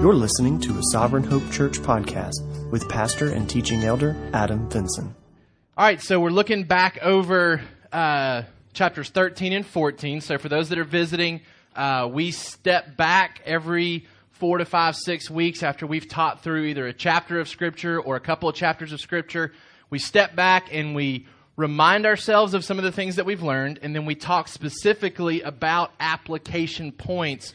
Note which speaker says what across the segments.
Speaker 1: You're listening to a Sovereign Hope Church podcast with pastor and teaching elder Adam Vinson.
Speaker 2: All right, so we're looking back over uh, chapters 13 and 14. So for those that are visiting, uh, we step back every four to five, six weeks after we've taught through either a chapter of Scripture or a couple of chapters of Scripture. We step back and we remind ourselves of some of the things that we've learned, and then we talk specifically about application points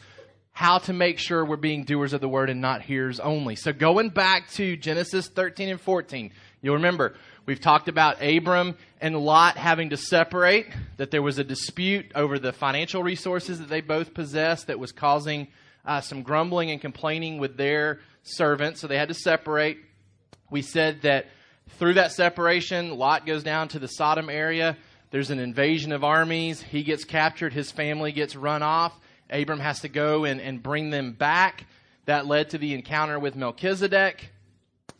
Speaker 2: how to make sure we're being doers of the word and not hearers only. So going back to Genesis 13 and 14, you'll remember we've talked about Abram and Lot having to separate, that there was a dispute over the financial resources that they both possessed that was causing uh, some grumbling and complaining with their servants, so they had to separate. We said that through that separation, Lot goes down to the Sodom area. There's an invasion of armies. He gets captured. His family gets run off. Abram has to go and, and bring them back. That led to the encounter with Melchizedek.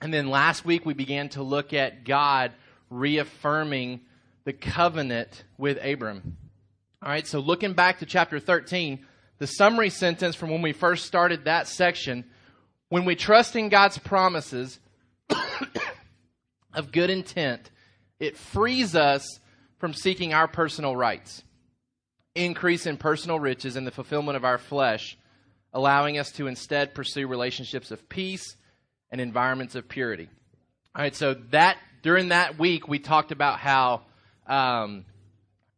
Speaker 2: And then last week we began to look at God reaffirming the covenant with Abram. All right, so looking back to chapter 13, the summary sentence from when we first started that section when we trust in God's promises of good intent, it frees us from seeking our personal rights increase in personal riches and the fulfillment of our flesh, allowing us to instead pursue relationships of peace and environments of purity. All right, so that during that week we talked about how um,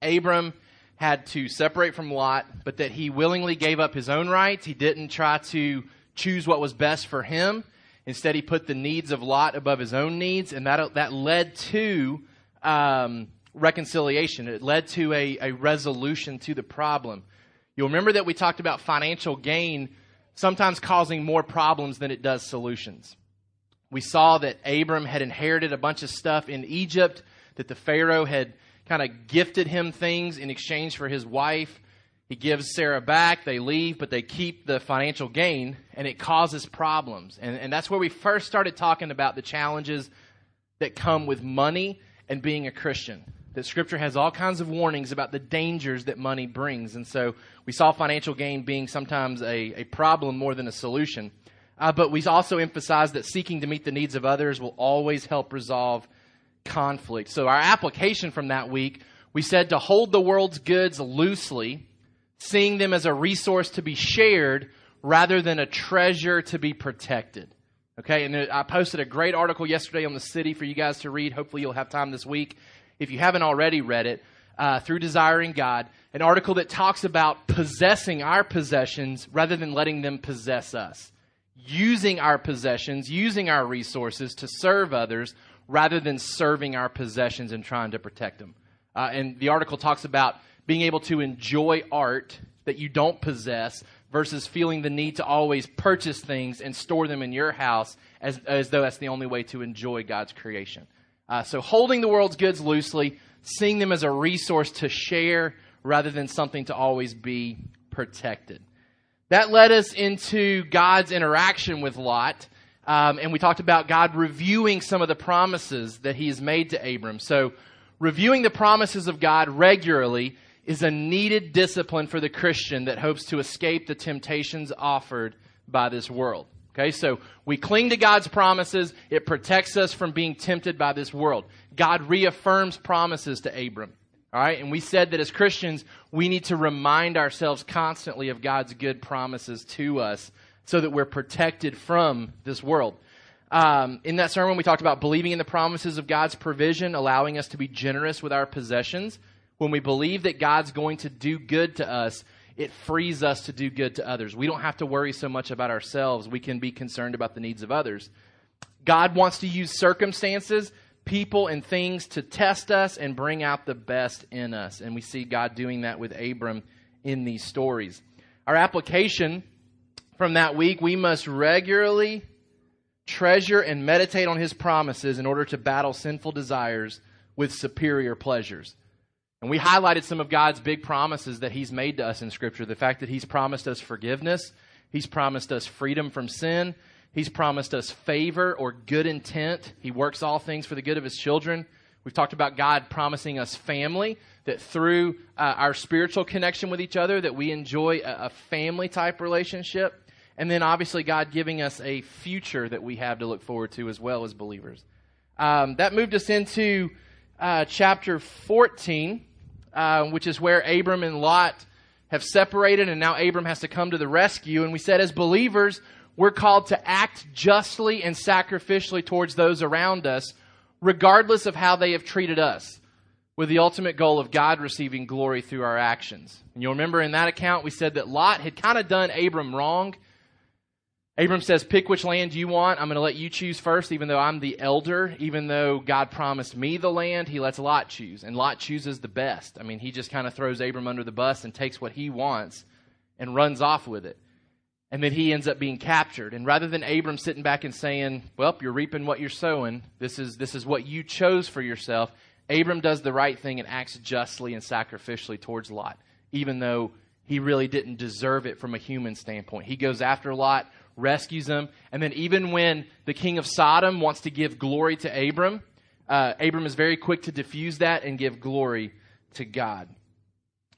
Speaker 2: Abram had to separate from Lot, but that he willingly gave up his own rights. He didn't try to choose what was best for him. Instead, he put the needs of Lot above his own needs, and that that led to um, reconciliation. It led to a, a resolution to the problem. You'll remember that we talked about financial gain sometimes causing more problems than it does solutions. We saw that Abram had inherited a bunch of stuff in Egypt, that the Pharaoh had kind of gifted him things in exchange for his wife. He gives Sarah back, they leave, but they keep the financial gain, and it causes problems. And, and that's where we first started talking about the challenges that come with money and being a Christian that Scripture has all kinds of warnings about the dangers that money brings. And so we saw financial gain being sometimes a, a problem more than a solution. Uh, but we also emphasized that seeking to meet the needs of others will always help resolve conflict. So our application from that week, we said to hold the world's goods loosely, seeing them as a resource to be shared rather than a treasure to be protected. Okay, and I posted a great article yesterday on the city for you guys to read. Hopefully, you'll have time this week if you haven't already read it, uh, through Desiring God, an article that talks about possessing our possessions rather than letting them possess us. Using our possessions, using our resources to serve others rather than serving our possessions and trying to protect them. Uh, and the article talks about being able to enjoy art that you don't possess versus feeling the need to always purchase things and store them in your house as, as though that's the only way to enjoy God's creation. Uh, so holding the world's goods loosely, seeing them as a resource to share rather than something to always be protected. That led us into God's interaction with Lot. Um, and we talked about God reviewing some of the promises that he has made to Abram. So, reviewing the promises of God regularly is a needed discipline for the Christian that hopes to escape the temptations offered by this world. Okay, so we cling to God's promises. It protects us from being tempted by this world. God reaffirms promises to Abram. All right, and we said that as Christians, we need to remind ourselves constantly of God's good promises to us so that we're protected from this world. Um, in that sermon, we talked about believing in the promises of God's provision, allowing us to be generous with our possessions. When we believe that God's going to do good to us, it frees us to do good to others. We don't have to worry so much about ourselves. We can be concerned about the needs of others. God wants to use circumstances, people, and things to test us and bring out the best in us. And we see God doing that with Abram in these stories. Our application from that week we must regularly treasure and meditate on his promises in order to battle sinful desires with superior pleasures. And we highlighted some of God's big promises that He's made to us in Scripture. The fact that He's promised us forgiveness, He's promised us freedom from sin, He's promised us favor or good intent. He works all things for the good of His children. We've talked about God promising us family, that through uh, our spiritual connection with each other, that we enjoy a, a family type relationship. and then obviously God giving us a future that we have to look forward to as well as believers. Um, that moved us into uh, chapter 14, uh, which is where Abram and Lot have separated, and now Abram has to come to the rescue. And we said, as believers, we're called to act justly and sacrificially towards those around us, regardless of how they have treated us, with the ultimate goal of God receiving glory through our actions. And you'll remember in that account, we said that Lot had kind of done Abram wrong Abram says, Pick which land you want. I'm going to let you choose first, even though I'm the elder. Even though God promised me the land, he lets Lot choose. And Lot chooses the best. I mean, he just kind of throws Abram under the bus and takes what he wants and runs off with it. And then he ends up being captured. And rather than Abram sitting back and saying, Well, you're reaping what you're sowing, this is, this is what you chose for yourself, Abram does the right thing and acts justly and sacrificially towards Lot, even though he really didn't deserve it from a human standpoint. He goes after Lot rescues them. And then, even when the king of Sodom wants to give glory to Abram, uh, Abram is very quick to diffuse that and give glory to God.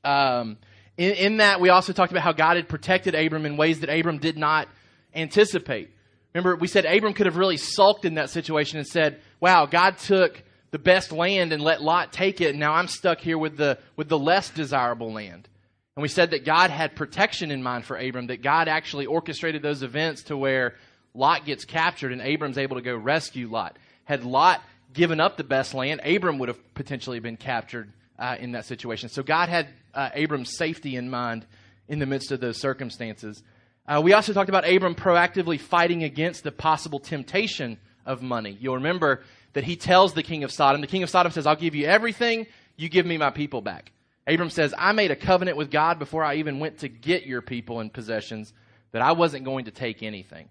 Speaker 2: Um, in, in, that, we also talked about how God had protected Abram in ways that Abram did not anticipate. Remember, we said Abram could have really sulked in that situation and said, Wow, God took the best land and let Lot take it, and now I'm stuck here with the, with the less desirable land. And we said that God had protection in mind for Abram, that God actually orchestrated those events to where Lot gets captured and Abram's able to go rescue Lot. Had Lot given up the best land, Abram would have potentially been captured uh, in that situation. So God had uh, Abram's safety in mind in the midst of those circumstances. Uh, we also talked about Abram proactively fighting against the possible temptation of money. You'll remember that he tells the king of Sodom, the king of Sodom says, I'll give you everything, you give me my people back. Abram says, I made a covenant with God before I even went to get your people and possessions that I wasn't going to take anything.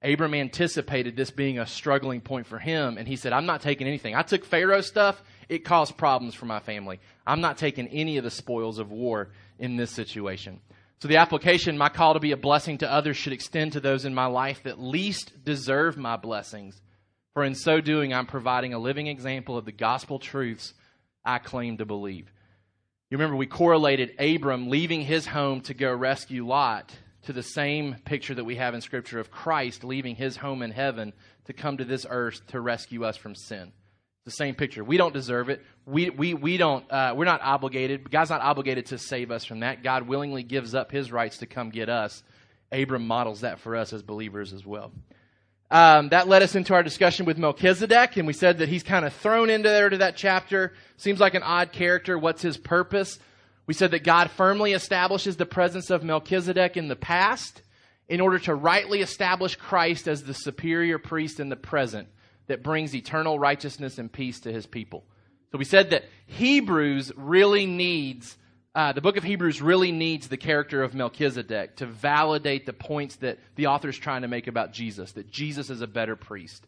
Speaker 2: Abram anticipated this being a struggling point for him, and he said, I'm not taking anything. I took Pharaoh's stuff, it caused problems for my family. I'm not taking any of the spoils of war in this situation. So, the application, my call to be a blessing to others, should extend to those in my life that least deserve my blessings. For in so doing, I'm providing a living example of the gospel truths I claim to believe. You remember we correlated Abram leaving his home to go rescue Lot to the same picture that we have in Scripture of Christ leaving his home in heaven to come to this earth to rescue us from sin. The same picture. We don't deserve it. We, we, we don't, uh, we're not obligated. God's not obligated to save us from that. God willingly gives up his rights to come get us. Abram models that for us as believers as well. Um, that led us into our discussion with Melchizedek, and we said that he's kind of thrown into there to that chapter. Seems like an odd character. What's his purpose? We said that God firmly establishes the presence of Melchizedek in the past in order to rightly establish Christ as the superior priest in the present that brings eternal righteousness and peace to his people. So we said that Hebrews really needs uh, the book of Hebrews really needs the character of Melchizedek to validate the points that the author is trying to make about Jesus, that Jesus is a better priest.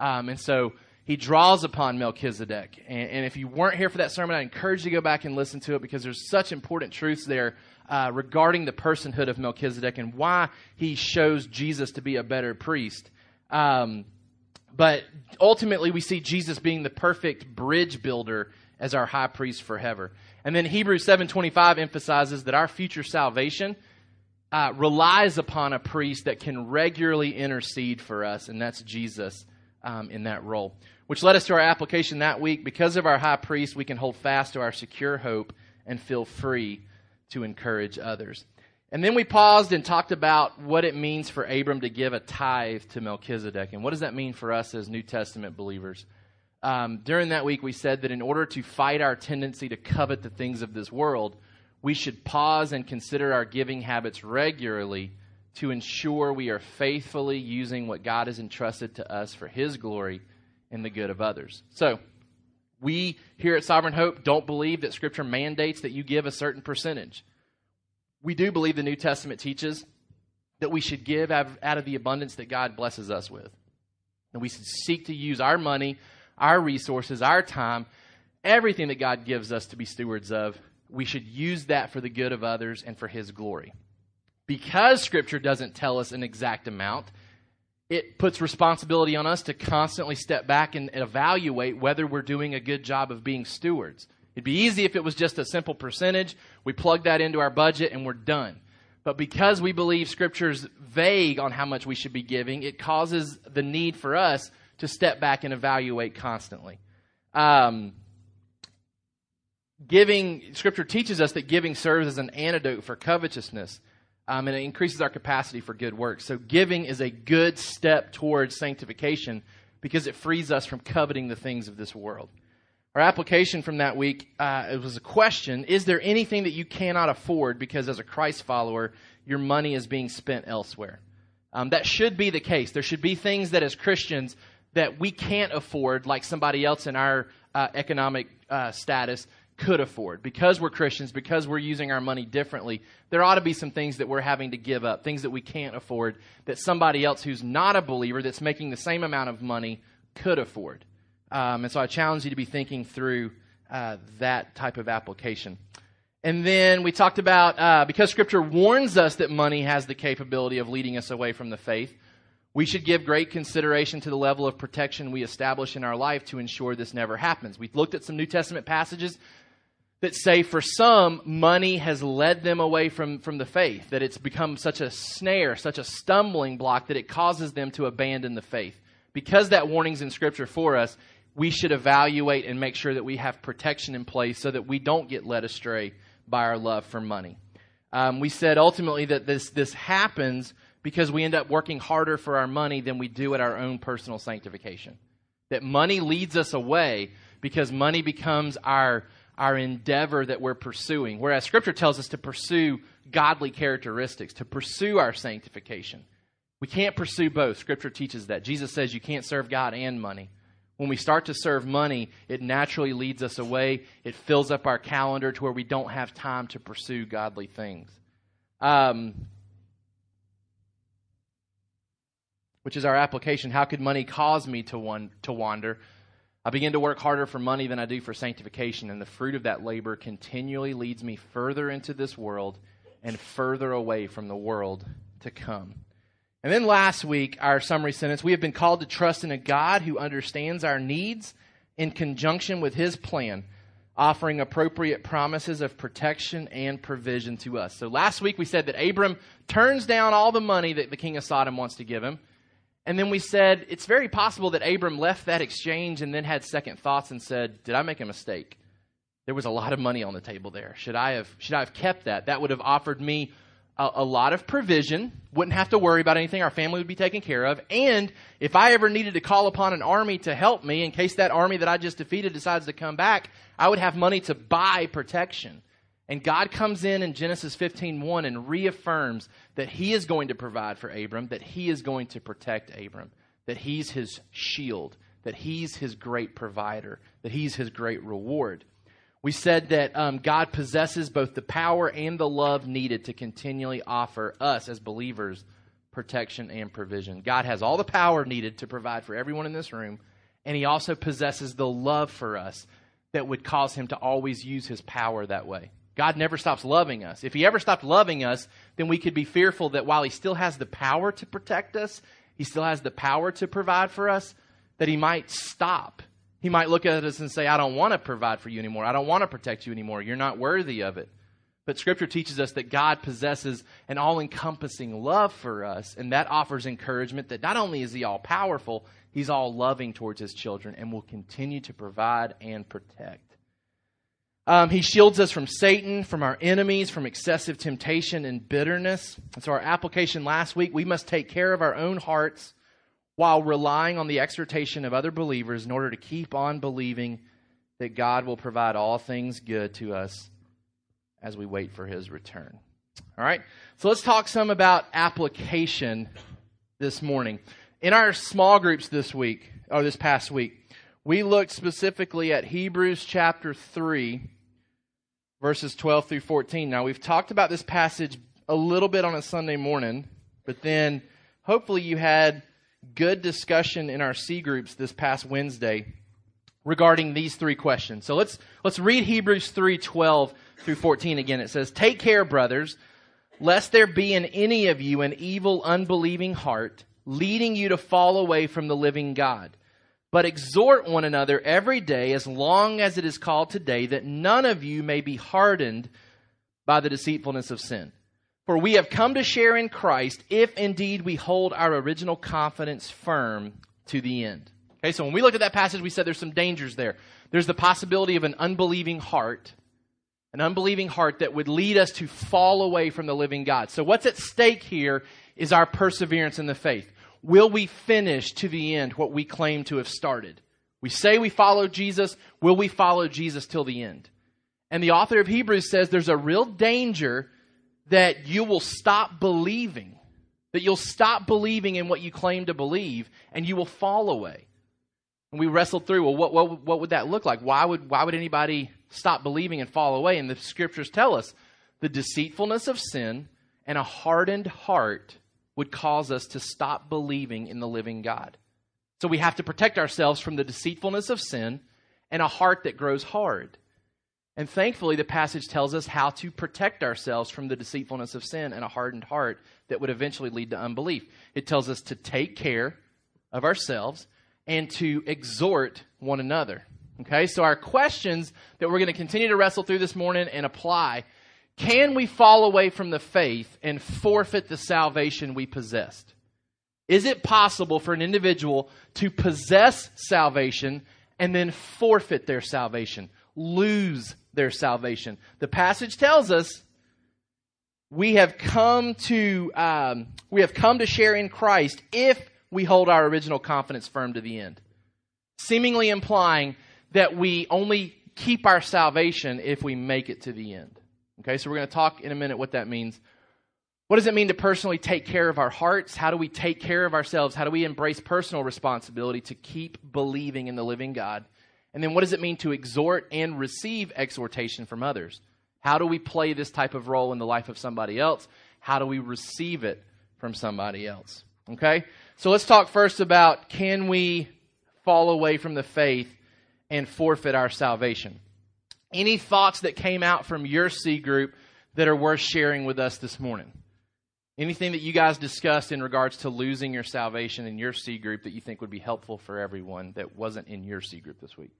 Speaker 2: Um, and so he draws upon Melchizedek. And, and, if you weren't here for that sermon, I encourage you to go back and listen to it because there's such important truths there uh, regarding the personhood of Melchizedek and why he shows Jesus to be a better priest. Um, but ultimately, we see Jesus being the perfect bridge builder as our high priest forever. And then Hebrews 7:25 emphasizes that our future salvation uh, relies upon a priest that can regularly intercede for us, and that's Jesus um, in that role. Which led us to our application that week. Because of our high priest, we can hold fast to our secure hope and feel free to encourage others. And then we paused and talked about what it means for Abram to give a tithe to Melchizedek. And what does that mean for us as New Testament believers? Um, during that week, we said that in order to fight our tendency to covet the things of this world, we should pause and consider our giving habits regularly to ensure we are faithfully using what God has entrusted to us for His glory and the good of others. So, we here at Sovereign Hope don't believe that Scripture mandates that you give a certain percentage. We do believe the New Testament teaches that we should give out of the abundance that God blesses us with. And we should seek to use our money our resources, our time, everything that God gives us to be stewards of, we should use that for the good of others and for His glory. Because Scripture doesn't tell us an exact amount, it puts responsibility on us to constantly step back and evaluate whether we're doing a good job of being stewards. It'd be easy if it was just a simple percentage. We plug that into our budget and we're done. But because we believe Scripture's vague on how much we should be giving, it causes the need for us to step back and evaluate constantly. Um, giving, Scripture teaches us that giving serves as an antidote for covetousness. Um, and it increases our capacity for good works. So, giving is a good step towards sanctification because it frees us from coveting the things of this world. Our application from that week uh, it was a question: Is there anything that you cannot afford because, as a Christ follower, your money is being spent elsewhere? Um, that should be the case. There should be things that, as Christians, that we can't afford, like somebody else in our uh, economic uh, status could afford. Because we're Christians, because we're using our money differently, there ought to be some things that we're having to give up, things that we can't afford, that somebody else who's not a believer, that's making the same amount of money, could afford. Um, and so I challenge you to be thinking through uh, that type of application. And then we talked about uh, because Scripture warns us that money has the capability of leading us away from the faith, we should give great consideration to the level of protection we establish in our life to ensure this never happens. We've looked at some New Testament passages that say for some, money has led them away from, from the faith, that it's become such a snare, such a stumbling block that it causes them to abandon the faith. Because that warning's in Scripture for us, we should evaluate and make sure that we have protection in place so that we don't get led astray by our love for money. Um, we said ultimately that this, this happens because we end up working harder for our money than we do at our own personal sanctification. That money leads us away because money becomes our our endeavor that we're pursuing. Whereas Scripture tells us to pursue godly characteristics, to pursue our sanctification. We can't pursue both. Scripture teaches that. Jesus says you can't serve God and money. When we start to serve money, it naturally leads us away. It fills up our calendar to where we don't have time to pursue godly things. Um, which is our application. How could money cause me to, one, to wander? I begin to work harder for money than I do for sanctification, and the fruit of that labor continually leads me further into this world and further away from the world to come. And then last week, our summary sentence we have been called to trust in a God who understands our needs in conjunction with his plan, offering appropriate promises of protection and provision to us. So last week we said that Abram turns down all the money that the king of Sodom wants to give him. And then we said it's very possible that Abram left that exchange and then had second thoughts and said, Did I make a mistake? There was a lot of money on the table there. Should I have, should I have kept that? That would have offered me a, a lot of provision. Wouldn't have to worry about anything. Our family would be taken care of. And if I ever needed to call upon an army to help me in case that army that I just defeated decides to come back, I would have money to buy protection. And God comes in in Genesis 15:1 and reaffirms that he is going to provide for Abram, that he is going to protect Abram, that he's his shield, that he's his great provider, that he's his great reward. We said that um, God possesses both the power and the love needed to continually offer us as believers protection and provision. God has all the power needed to provide for everyone in this room, and he also possesses the love for us that would cause him to always use his power that way. God never stops loving us. If He ever stopped loving us, then we could be fearful that while He still has the power to protect us, He still has the power to provide for us, that He might stop. He might look at us and say, I don't want to provide for you anymore. I don't want to protect you anymore. You're not worthy of it. But Scripture teaches us that God possesses an all encompassing love for us, and that offers encouragement that not only is He all powerful, He's all loving towards His children and will continue to provide and protect. Um, he shields us from Satan, from our enemies, from excessive temptation and bitterness. And so, our application last week we must take care of our own hearts while relying on the exhortation of other believers in order to keep on believing that God will provide all things good to us as we wait for his return. All right, so let's talk some about application this morning. In our small groups this week, or this past week, we looked specifically at Hebrews chapter 3, verses 12 through 14. Now, we've talked about this passage a little bit on a Sunday morning, but then hopefully you had good discussion in our C groups this past Wednesday regarding these three questions. So let's let's read Hebrews 3:12 through 14 again. It says, "Take care, brothers, lest there be in any of you an evil unbelieving heart, leading you to fall away from the living God." But exhort one another every day, as long as it is called today, that none of you may be hardened by the deceitfulness of sin. For we have come to share in Christ if indeed we hold our original confidence firm to the end. Okay, so when we looked at that passage, we said there's some dangers there. There's the possibility of an unbelieving heart, an unbelieving heart that would lead us to fall away from the living God. So what's at stake here is our perseverance in the faith. Will we finish to the end what we claim to have started? We say we follow Jesus. Will we follow Jesus till the end? And the author of Hebrews says there's a real danger that you will stop believing, that you'll stop believing in what you claim to believe, and you will fall away. And we wrestled through, well, what, what, what would that look like? Why would, why would anybody stop believing and fall away? And the scriptures tell us the deceitfulness of sin and a hardened heart would cause us to stop believing in the living God. So we have to protect ourselves from the deceitfulness of sin and a heart that grows hard. And thankfully, the passage tells us how to protect ourselves from the deceitfulness of sin and a hardened heart that would eventually lead to unbelief. It tells us to take care of ourselves and to exhort one another. Okay, so our questions that we're going to continue to wrestle through this morning and apply can we fall away from the faith and forfeit the salvation we possessed? Is it possible for an individual to possess salvation and then forfeit their salvation, lose their salvation? The passage tells us we have come to um, we have come to share in Christ if we hold our original confidence firm to the end, seemingly implying that we only keep our salvation if we make it to the end. Okay, so we're going to talk in a minute what that means. What does it mean to personally take care of our hearts? How do we take care of ourselves? How do we embrace personal responsibility to keep believing in the living God? And then what does it mean to exhort and receive exhortation from others? How do we play this type of role in the life of somebody else? How do we receive it from somebody else? Okay? So let's talk first about can we fall away from the faith and forfeit our salvation? Any thoughts that came out from your C group that are worth sharing with us this morning? Anything that you guys discussed in regards to losing your salvation in your C group that you think would be helpful for everyone that wasn't in your C group this week?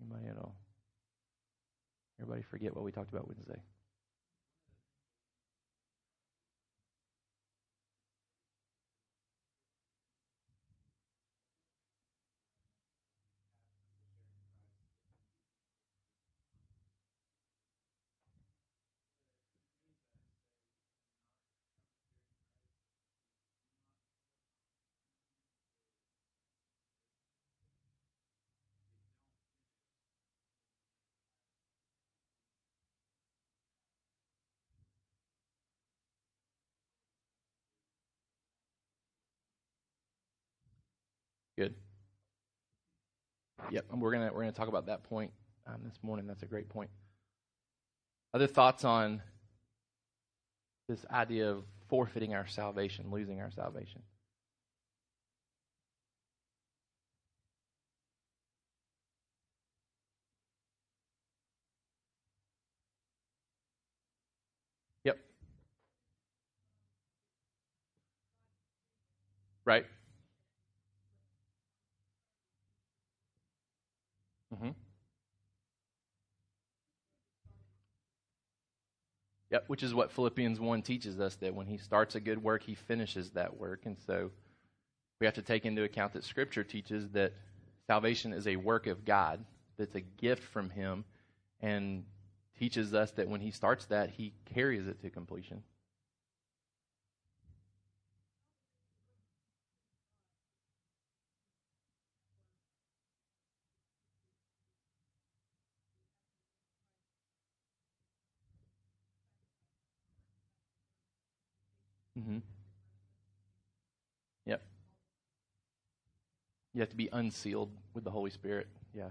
Speaker 2: Anybody at all? Everybody forget what we talked about Wednesday? Good. Yep, and we're gonna we're gonna talk about that point um, this morning. That's a great point. Other thoughts on this idea of forfeiting our salvation, losing our salvation? Yep. Right. Mm-hmm. Yep, which is what Philippians 1 teaches us that when he starts a good work, he finishes that work. And so we have to take into account that Scripture teaches that salvation is a work of God, that's a gift from him, and teaches us that when he starts that, he carries it to completion. Mm-hmm. Yep. You have to be unsealed with the Holy Spirit. Yeah.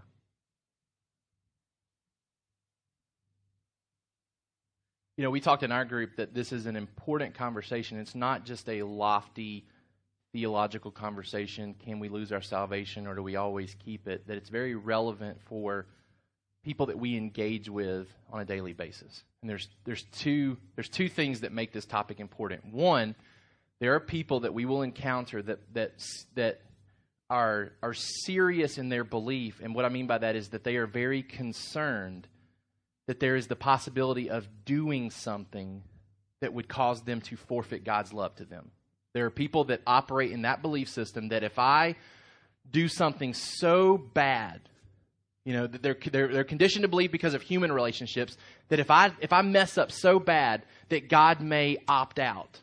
Speaker 2: You know, we talked in our group that this is an important conversation. It's not just a lofty theological conversation. Can we lose our salvation or do we always keep it? That it's very relevant for people that we engage with on a daily basis. And there's there's two there's two things that make this topic important. One, There are people that we will encounter that that that are are serious in their belief, and what I mean by that is that they are very concerned that there is the possibility of doing something that would cause them to forfeit God's love to them. There are people that operate in that belief system that if I do something so bad, you know, they're, they're, they're conditioned to believe because of human relationships that if I, if I mess up so bad that God may opt out.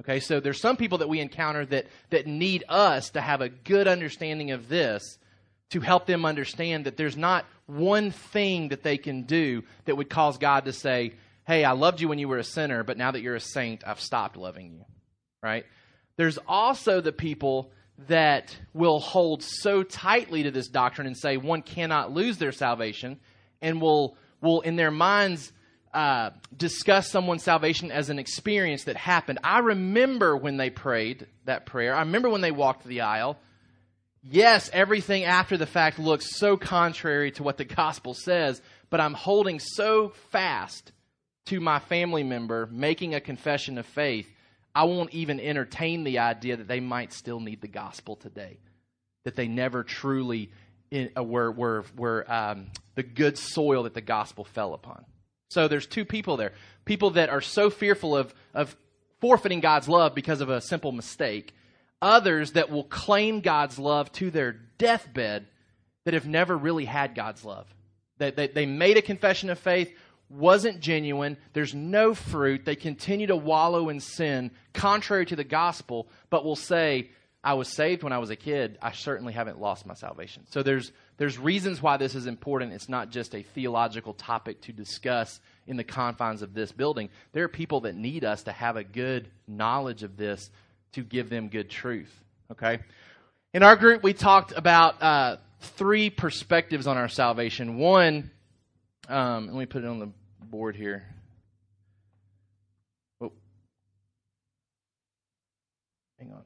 Speaker 2: Okay, so there's some people that we encounter that, that need us to have a good understanding of this to help them understand that there's not one thing that they can do that would cause God to say, Hey, I loved you when you were a sinner, but now that you're a saint, I've stopped loving you. Right? There's also the people that will hold so tightly to this doctrine and say one cannot lose their salvation and will, will in their minds, uh, discuss someone's salvation as an experience that happened. I remember when they prayed that prayer. I remember when they walked the aisle yes, everything after the fact looks so contrary to what the gospel says, but I'm holding so fast to my family member making a confession of faith, I won't even entertain the idea that they might still need the gospel today, that they never truly in, uh, were, were, were um, the good soil that the gospel fell upon. So there's two people there people that are so fearful of, of forfeiting God's love because of a simple mistake others that will claim God's love to their deathbed that have never really had God's love. They, they, they made a confession of faith, wasn't genuine, there's no fruit, they continue to wallow in sin, contrary to the gospel, but will say, I was saved when I was a kid. I certainly haven't lost my salvation. So there's there's reasons why this is important. It's not just a theological topic to discuss in the confines of this building. There are people that need us to have a good knowledge of this to give them good truth. Okay? In our group, we talked about uh, three perspectives on our salvation. One, um, let me put it on the board here. Oh. Hang on.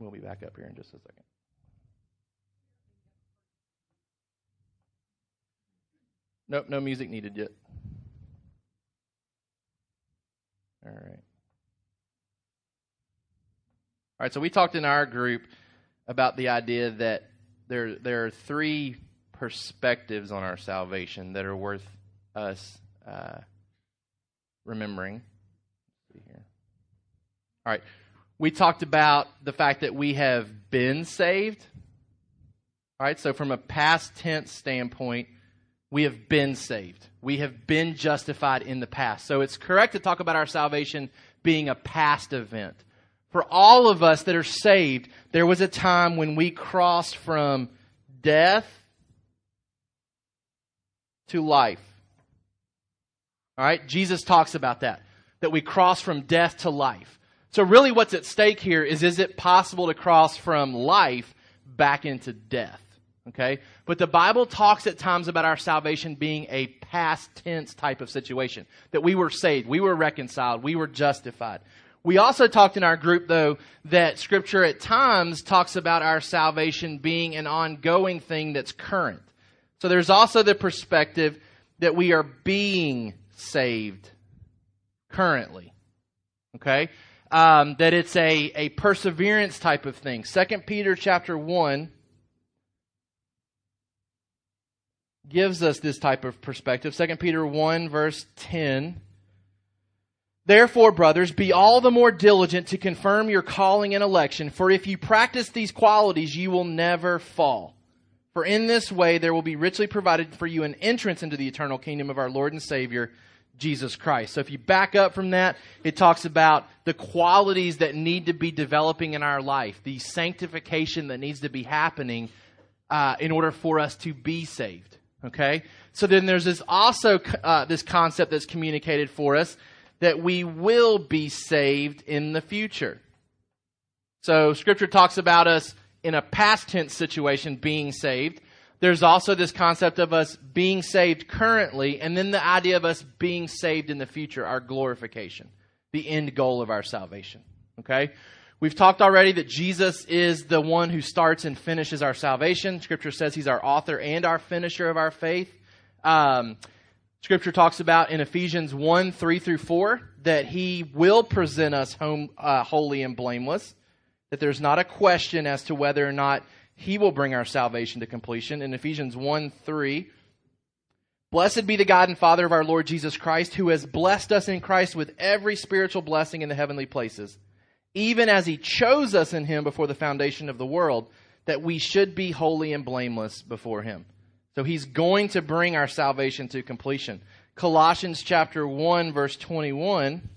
Speaker 2: We'll be back up here in just a second. Nope, no music needed yet. All right. All right, so we talked in our group about the idea that there, there are three perspectives on our salvation that are worth us uh, remembering. All right. We talked about the fact that we have been saved. All right, so from a past tense standpoint, we have been saved. We have been justified in the past. So it's correct to talk about our salvation being a past event. For all of us that are saved, there was a time when we crossed from death to life. All right? Jesus talks about that, that we cross from death to life. So really what's at stake here is is it possible to cross from life back into death? Okay? But the Bible talks at times about our salvation being a past tense type of situation. That we were saved, we were reconciled, we were justified. We also talked in our group, though, that Scripture at times talks about our salvation being an ongoing thing that's current. So there's also the perspective that we are being saved currently. Okay? Um, that it's a, a perseverance type of thing. Second Peter chapter 1 gives us this type of perspective. 2 Peter 1, verse 10. Therefore, brothers, be all the more diligent to confirm your calling and election, for if you practice these qualities, you will never fall. For in this way there will be richly provided for you an entrance into the eternal kingdom of our Lord and Savior, Jesus Christ. So if you back up from that, it talks about the qualities that need to be developing in our life, the sanctification that needs to be happening uh, in order for us to be saved. Okay? So then there's this also uh, this concept that's communicated for us that we will be saved in the future. So scripture talks about us in a past tense situation being saved. There's also this concept of us being saved currently, and then the idea of us being saved in the future, our glorification, the end goal of our salvation. Okay? We've talked already that Jesus is the one who starts and finishes our salvation. Scripture says he's our author and our finisher of our faith. Um, scripture talks about in Ephesians 1 3 through 4 that he will present us home, uh, holy and blameless, that there's not a question as to whether or not he will bring our salvation to completion. In Ephesians 1 3, Blessed be the God and Father of our Lord Jesus Christ, who has blessed us in Christ with every spiritual blessing in the heavenly places even as he chose us in him before the foundation of the world, that we should be holy and blameless before him. So he's going to bring our salvation to completion. Colossians chapter 1 verse 21.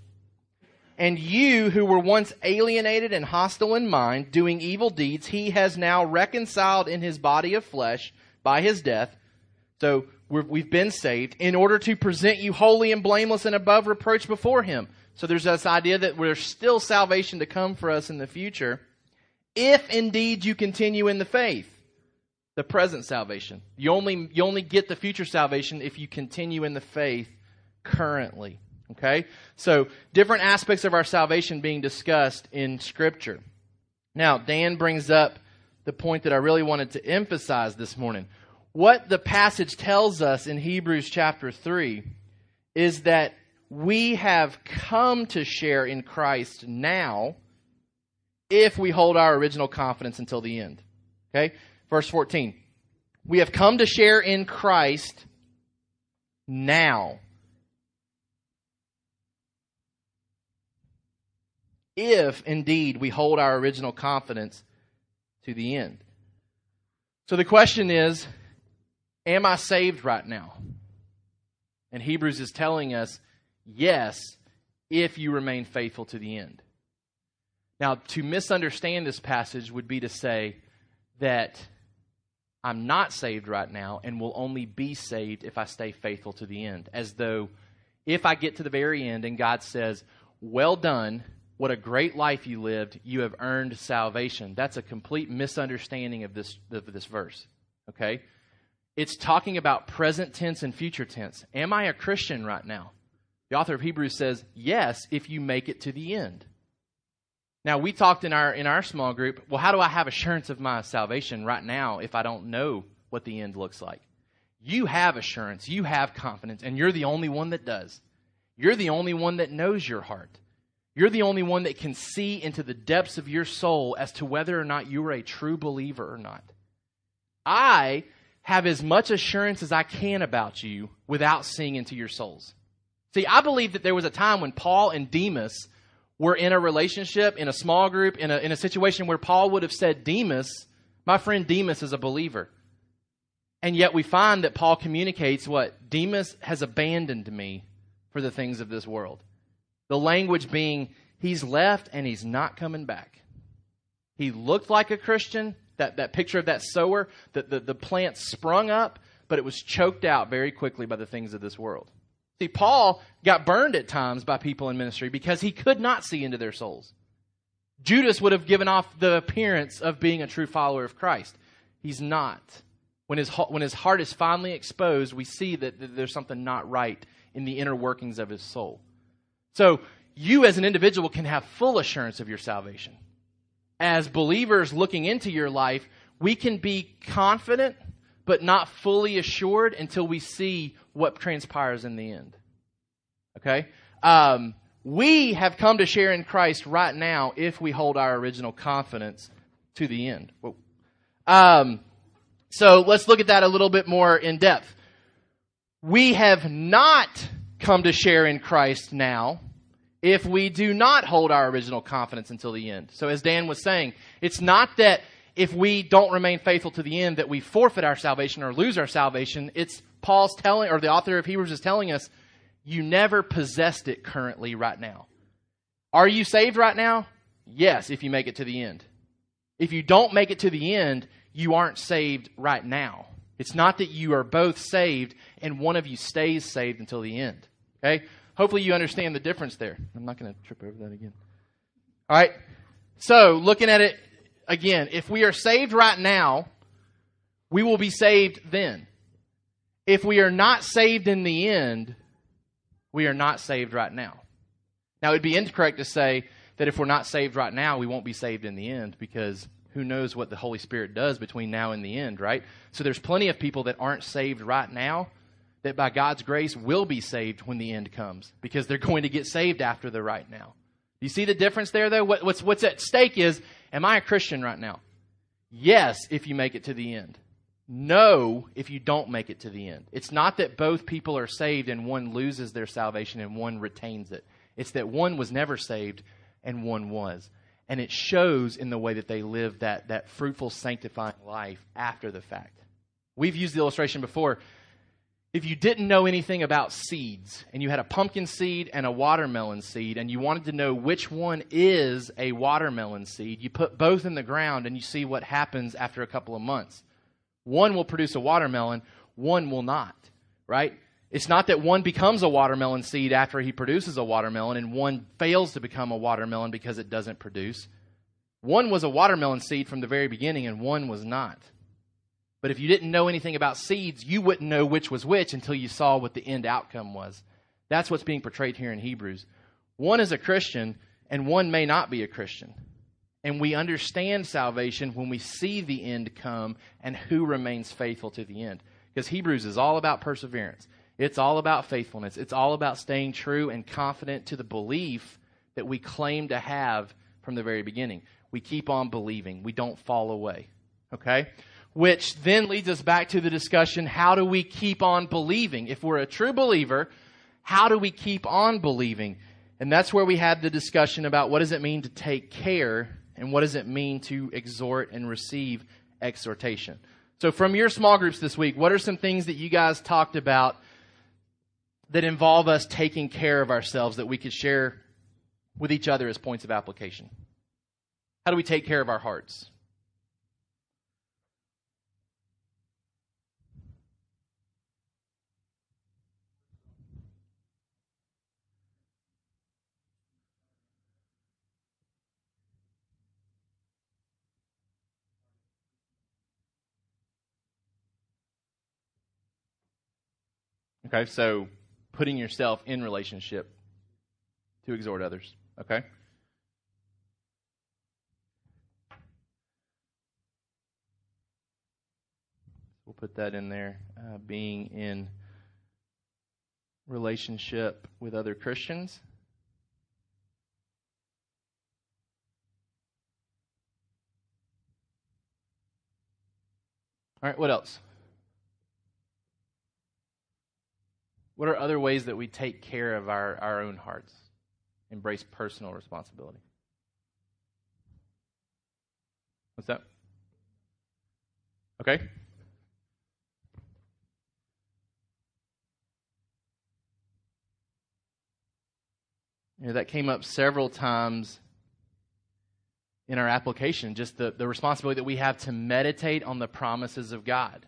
Speaker 2: And you who were once alienated and hostile in mind, doing evil deeds, he has now reconciled in his body of flesh by his death. So we've been saved in order to present you holy and blameless and above reproach before him. So there's this idea that there's still salvation to come for us in the future, if indeed you continue in the faith. The present salvation. You only, you only get the future salvation if you continue in the faith currently. Okay? So, different aspects of our salvation being discussed in Scripture. Now, Dan brings up the point that I really wanted to emphasize this morning. What the passage tells us in Hebrews chapter 3 is that we have come to share in Christ now if we hold our original confidence until the end. Okay? Verse 14. We have come to share in Christ now. If indeed we hold our original confidence to the end. So the question is Am I saved right now? And Hebrews is telling us Yes, if you remain faithful to the end. Now, to misunderstand this passage would be to say that I'm not saved right now and will only be saved if I stay faithful to the end. As though if I get to the very end and God says, Well done, what a great life you lived, you have earned salvation. That's a complete misunderstanding of this, of this verse. Okay? It's talking about present tense and future tense. Am I a Christian right now? The author of Hebrews says, yes, if you make it to the end. Now, we talked in our, in our small group, well, how do I have assurance of my salvation right now if I don't know what the end looks like? You have assurance, you have confidence, and you're the only one that does. You're the only one that knows your heart. You're the only one that can see into the depths of your soul as to whether or not you are a true believer or not. I have as much assurance as I can about you without seeing into your souls. See, I believe that there was a time when Paul and Demas were in a relationship, in a small group, in a, in a situation where Paul would have said, Demas, my friend Demas is a believer. And yet we find that Paul communicates what? Demas has abandoned me for the things of this world. The language being, he's left and he's not coming back. He looked like a Christian, that, that picture of that sower, that the, the plant sprung up, but it was choked out very quickly by the things of this world. See, Paul got burned at times by people in ministry because he could not see into their souls. Judas would have given off the appearance of being a true follower of Christ. He's not. When his, when his heart is finally exposed, we see that, that there's something not right in the inner workings of his soul. So, you as an individual can have full assurance of your salvation. As believers looking into your life, we can be confident but not fully assured until we see what transpires in the end. Okay? Um, we have come to share in Christ right now if we hold our original confidence to the end. Um, so let's look at that a little bit more in depth. We have not come to share in Christ now if we do not hold our original confidence until the end. So as Dan was saying, it's not that if we don't remain faithful to the end that we forfeit our salvation or lose our salvation. It's Paul's telling, or the author of Hebrews is telling us, you never possessed it currently right now. Are you saved right now? Yes, if you make it to the end. If you don't make it to the end, you aren't saved right now. It's not that you are both saved and one of you stays saved until the end. Okay? Hopefully you understand the difference there. I'm not going to trip over that again. All right. So, looking at it again, if we are saved right now, we will be saved then. If we are not saved in the end, we are not saved right now. Now, it would be incorrect to say that if we're not saved right now, we won't be saved in the end because who knows what the Holy Spirit does between now and the end, right? So there's plenty of people that aren't saved right now that by God's grace will be saved when the end comes because they're going to get saved after the right now. You see the difference there, though? What, what's, what's at stake is, am I a Christian right now? Yes, if you make it to the end. No, if you don't make it to the end. It's not that both people are saved and one loses their salvation and one retains it. It's that one was never saved and one was. And it shows in the way that they live that, that fruitful, sanctifying life after the fact. We've used the illustration before if you didn't know anything about seeds and you had a pumpkin seed and a watermelon seed and you wanted to know which one is a watermelon seed, you put both in the ground and you see what happens after a couple of months. One will produce a watermelon, one will not, right? It's not that one becomes a watermelon seed after he produces a watermelon and one fails to become a watermelon because it doesn't produce. One was a watermelon seed from the very beginning and one was not. But if you didn't know anything about seeds, you wouldn't know which was which until you saw what the end outcome was. That's what's being portrayed here in Hebrews. One is a Christian, and one may not be a Christian. And we understand salvation when we see the end come and who remains faithful to the end. Because Hebrews is all about perseverance, it's all about faithfulness, it's all about staying true and confident to the belief that we claim to have from the very beginning. We keep on believing, we don't fall away. Okay? Which then leads us back to the discussion how do we keep on believing? If we're a true believer, how do we keep on believing? And that's where we had the discussion about what does it mean to take care and what does it mean to exhort and receive exhortation. So, from your small groups this week, what are some things that you guys talked about that involve us taking care of ourselves that we could share with each other as points of application? How do we take care of our hearts? Okay, so putting yourself in relationship to exhort others. Okay? We'll put that in there. Uh, being in relationship with other Christians. All right, what else? What are other ways that we take care of our, our own hearts? Embrace personal responsibility. What's that? Okay. You know, that came up several times in our application, just the, the responsibility that we have to meditate on the promises of God,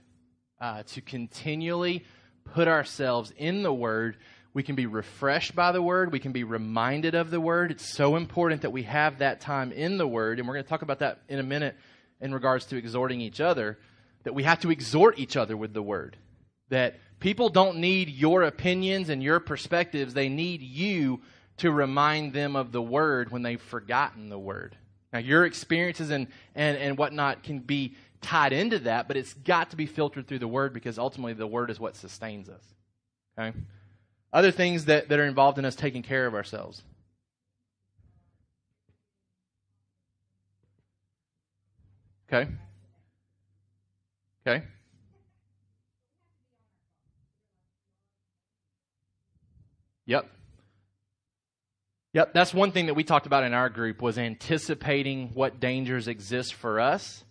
Speaker 2: uh, to continually put ourselves in the Word, we can be refreshed by the Word. We can be reminded of the Word. It's so important that we have that time in the Word. And we're going to talk about that in a minute in regards to exhorting each other. That we have to exhort each other with the Word. That people don't need your opinions and your perspectives, they need you to remind them of the Word when they've forgotten the Word. Now, your experiences and, and, and whatnot can be tied into that, but it's got to be filtered through the Word because ultimately the Word is what sustains us. Okay? Other things that, that are involved in us taking care of ourselves. Okay? Okay? Yep. Yep, that's one thing that we talked about in our group was anticipating what dangers exist for us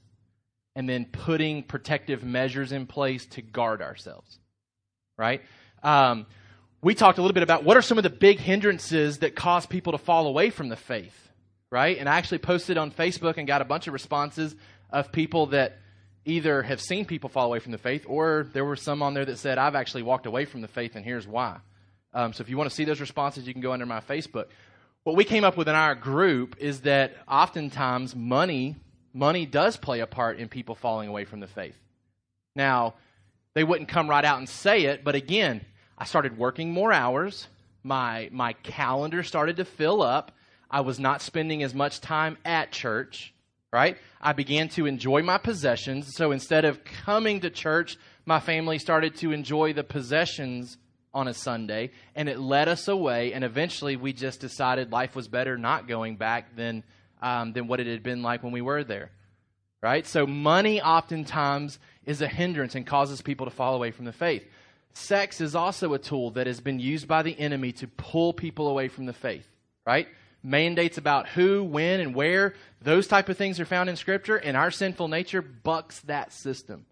Speaker 2: and then putting protective measures in place to guard ourselves. Right? Um, we talked a little bit about what are some of the big hindrances that cause people to fall away from the faith. Right? And I actually posted on Facebook and got a bunch of responses of people that either have seen people fall away from the faith or there were some on there that said, I've actually walked away from the faith and here's why. Um, so if you want to see those responses, you can go under my Facebook. What we came up with in our group is that oftentimes money money does play a part in people falling away from the faith. Now, they wouldn't come right out and say it, but again, I started working more hours. My, my calendar started to fill up. I was not spending as much time at church, right? I began to enjoy my possessions. So instead of coming to church, my family started to enjoy the possessions on a Sunday, and it led us away. And eventually, we just decided life was better not going back than um, than what it had been like when we were there. Right? So, money oftentimes is a hindrance and causes people to fall away from the faith. Sex is also a tool that has been used by the enemy to pull people away from the faith. Right? Mandates about who, when, and where, those type of things are found in Scripture, and our sinful nature bucks that system.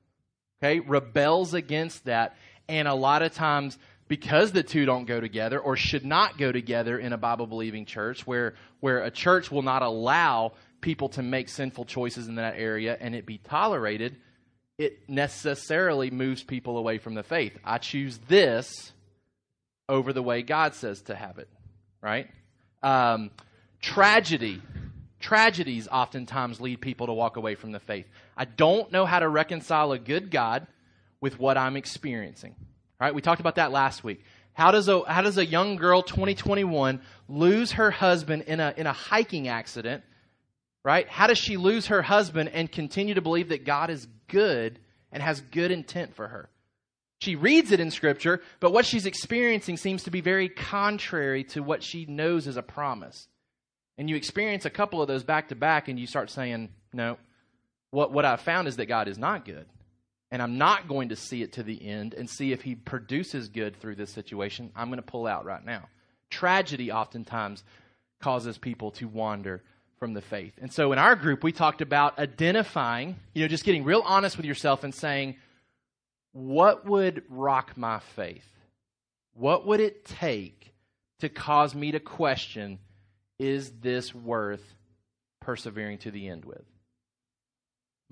Speaker 2: Okay? Rebels against that, and a lot of times because the two don't go together or should not go together in a Bible believing church where, where a church will not allow people to make sinful choices in that area and it be tolerated, it necessarily moves people away from the faith. I choose this over the way God says to have it, right? Um, tragedy. Tragedies oftentimes lead people to walk away from the faith. I don't know how to reconcile a good God with what I'm experiencing. Right? We talked about that last week. How does a how does a young girl 2021 lose her husband in a in a hiking accident? Right? How does she lose her husband and continue to believe that God is good and has good intent for her? She reads it in scripture, but what she's experiencing seems to be very contrary to what she knows is a promise. And you experience a couple of those back to back and you start saying, "No. What what I've found is that God is not good." And I'm not going to see it to the end and see if he produces good through this situation, I'm going to pull out right now. Tragedy oftentimes causes people to wander from the faith. And so in our group, we talked about identifying, you know, just getting real honest with yourself and saying, what would rock my faith? What would it take to cause me to question, is this worth persevering to the end with?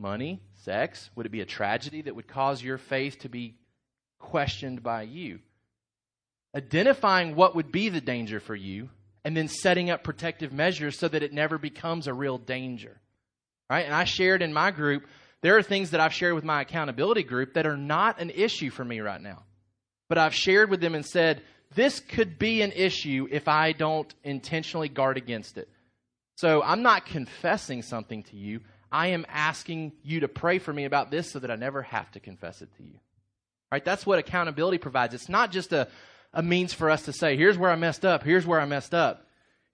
Speaker 2: Money? Sex? Would it be a tragedy that would cause your faith to be questioned by you? Identifying what would be the danger for you and then setting up protective measures so that it never becomes a real danger. Right? And I shared in my group, there are things that I've shared with my accountability group that are not an issue for me right now. But I've shared with them and said, this could be an issue if I don't intentionally guard against it. So I'm not confessing something to you. I am asking you to pray for me about this so that I never have to confess it to you. Right? That's what accountability provides. It's not just a, a means for us to say, here's where I messed up, here's where I messed up.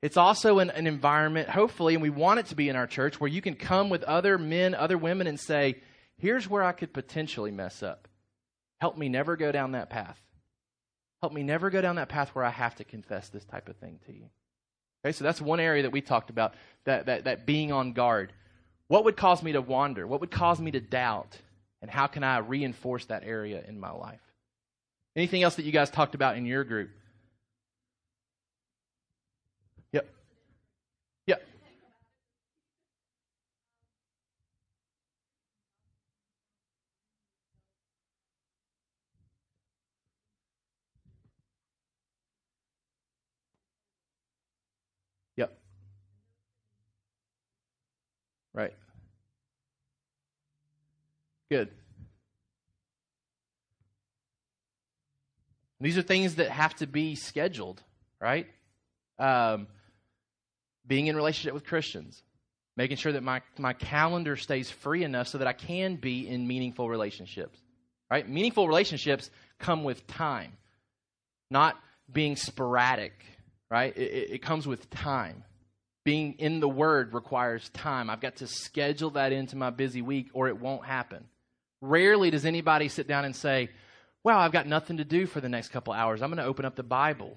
Speaker 2: It's also an, an environment, hopefully, and we want it to be in our church, where you can come with other men, other women, and say, here's where I could potentially mess up. Help me never go down that path. Help me never go down that path where I have to confess this type of thing to you. Okay, so that's one area that we talked about, that, that, that being on guard. What would cause me to wander? What would cause me to doubt? And how can I reinforce that area in my life? Anything else that you guys talked about in your group? Right. Good. These are things that have to be scheduled, right? Um, being in relationship with Christians, making sure that my, my calendar stays free enough so that I can be in meaningful relationships, right? Meaningful relationships come with time, not being sporadic, right? It, it comes with time being in the Word requires time. I've got to schedule that into my busy week or it won't happen. Rarely does anybody sit down and say, Well, I've got nothing to do for the next couple hours. I'm going to open up the Bible.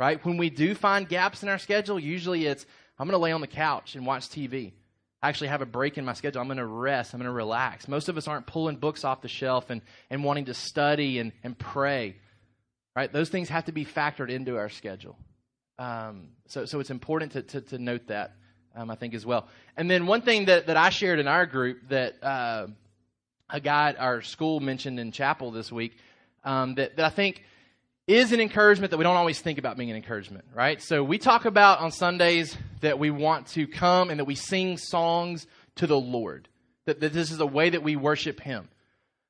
Speaker 2: Right? When we do find gaps in our schedule, usually it's, I'm going to lay on the couch and watch TV. I actually have a break in my schedule. I'm going to rest. I'm going to relax. Most of us aren't pulling books off the shelf and, and wanting to study and, and pray. Right? Those things have to be factored into our schedule. Um, so, so it's important to, to, to note that, um, I think, as well. And then one thing that, that I shared in our group that uh, a guy at our school mentioned in chapel this week um, that, that I think is an encouragement that we don't always think about being an encouragement, right? So we talk about on Sundays that we want to come and that we sing songs to the Lord, that, that this is a way that we worship Him.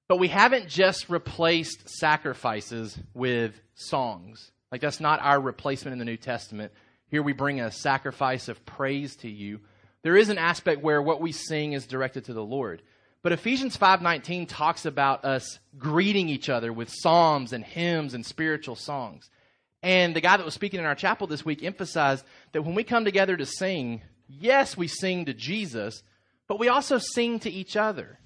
Speaker 2: But we haven't just replaced sacrifices with songs. Like, that's not our replacement in the New Testament. here we bring a sacrifice of praise to you. There is an aspect where what we sing is directed to the Lord. But Ephesians 5:19 talks about us greeting each other with psalms and hymns and spiritual songs. And the guy that was speaking in our chapel this week emphasized that when we come together to sing, yes, we sing to Jesus, but we also sing to each other.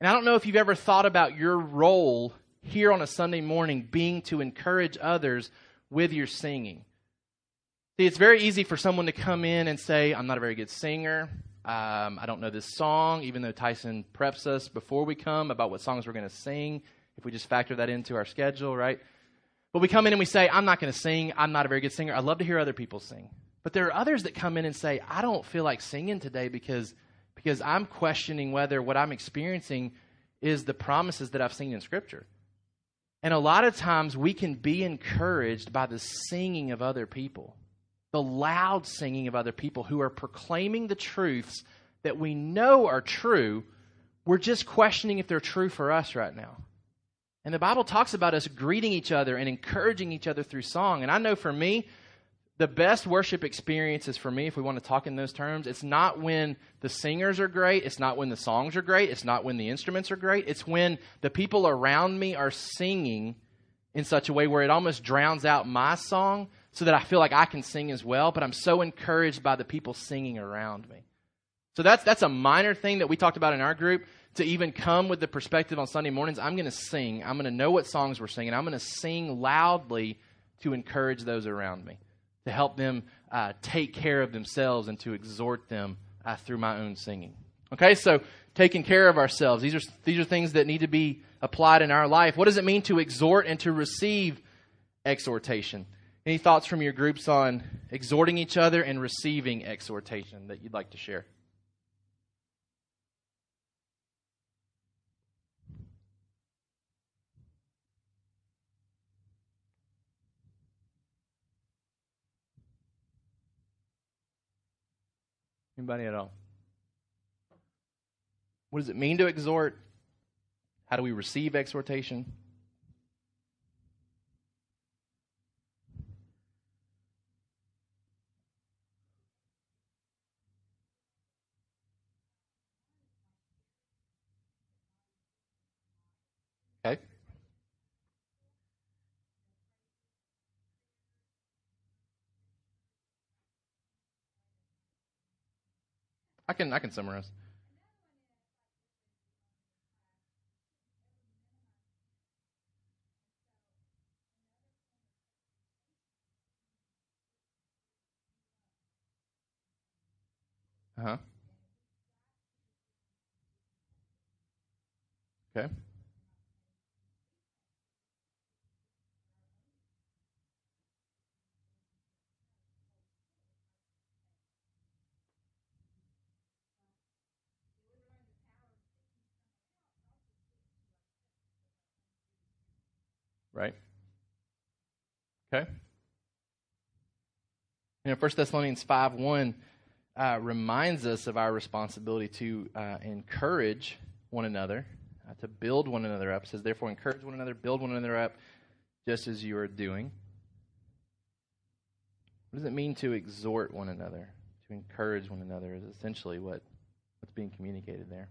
Speaker 2: And I don't know if you've ever thought about your role here on a Sunday morning being to encourage others with your singing. See, it's very easy for someone to come in and say, I'm not a very good singer. Um, I don't know this song, even though Tyson preps us before we come about what songs we're going to sing, if we just factor that into our schedule, right? But we come in and we say, I'm not going to sing. I'm not a very good singer. I love to hear other people sing. But there are others that come in and say, I don't feel like singing today because, because I'm questioning whether what I'm experiencing is the promises that I've seen in Scripture. And a lot of times we can be encouraged by the singing of other people, the loud singing of other people who are proclaiming the truths that we know are true. We're just questioning if they're true for us right now. And the Bible talks about us greeting each other and encouraging each other through song. And I know for me, the best worship experiences for me, if we want to talk in those terms, it's not when the singers are great, it's not when the songs are great, it's not when the instruments are great, it's when the people around me are singing in such a way where it almost drowns out my song so that I feel like I can sing as well, but I'm so encouraged by the people singing around me. So that's that's a minor thing that we talked about in our group to even come with the perspective on Sunday mornings. I'm going to sing. I'm going to know what songs we're singing. I'm going to sing loudly to encourage those around me to help them uh, take care of themselves and to exhort them uh, through my own singing. Okay, so taking care of ourselves. These are, these are things that need to be applied in our life. What does it mean to exhort and to receive exhortation? Any thoughts from your groups on exhorting each other and receiving exhortation that you'd like to share? Anybody at all? What does it mean to exhort? How do we receive exhortation? Okay. I can I can summarize. Uh huh. Okay. Right? Okay. You know, 1 Thessalonians 5 1 uh, reminds us of our responsibility to uh, encourage one another, uh, to build one another up. It says, therefore, encourage one another, build one another up, just as you are doing. What does it mean to exhort one another? To encourage one another is essentially what, what's being communicated there.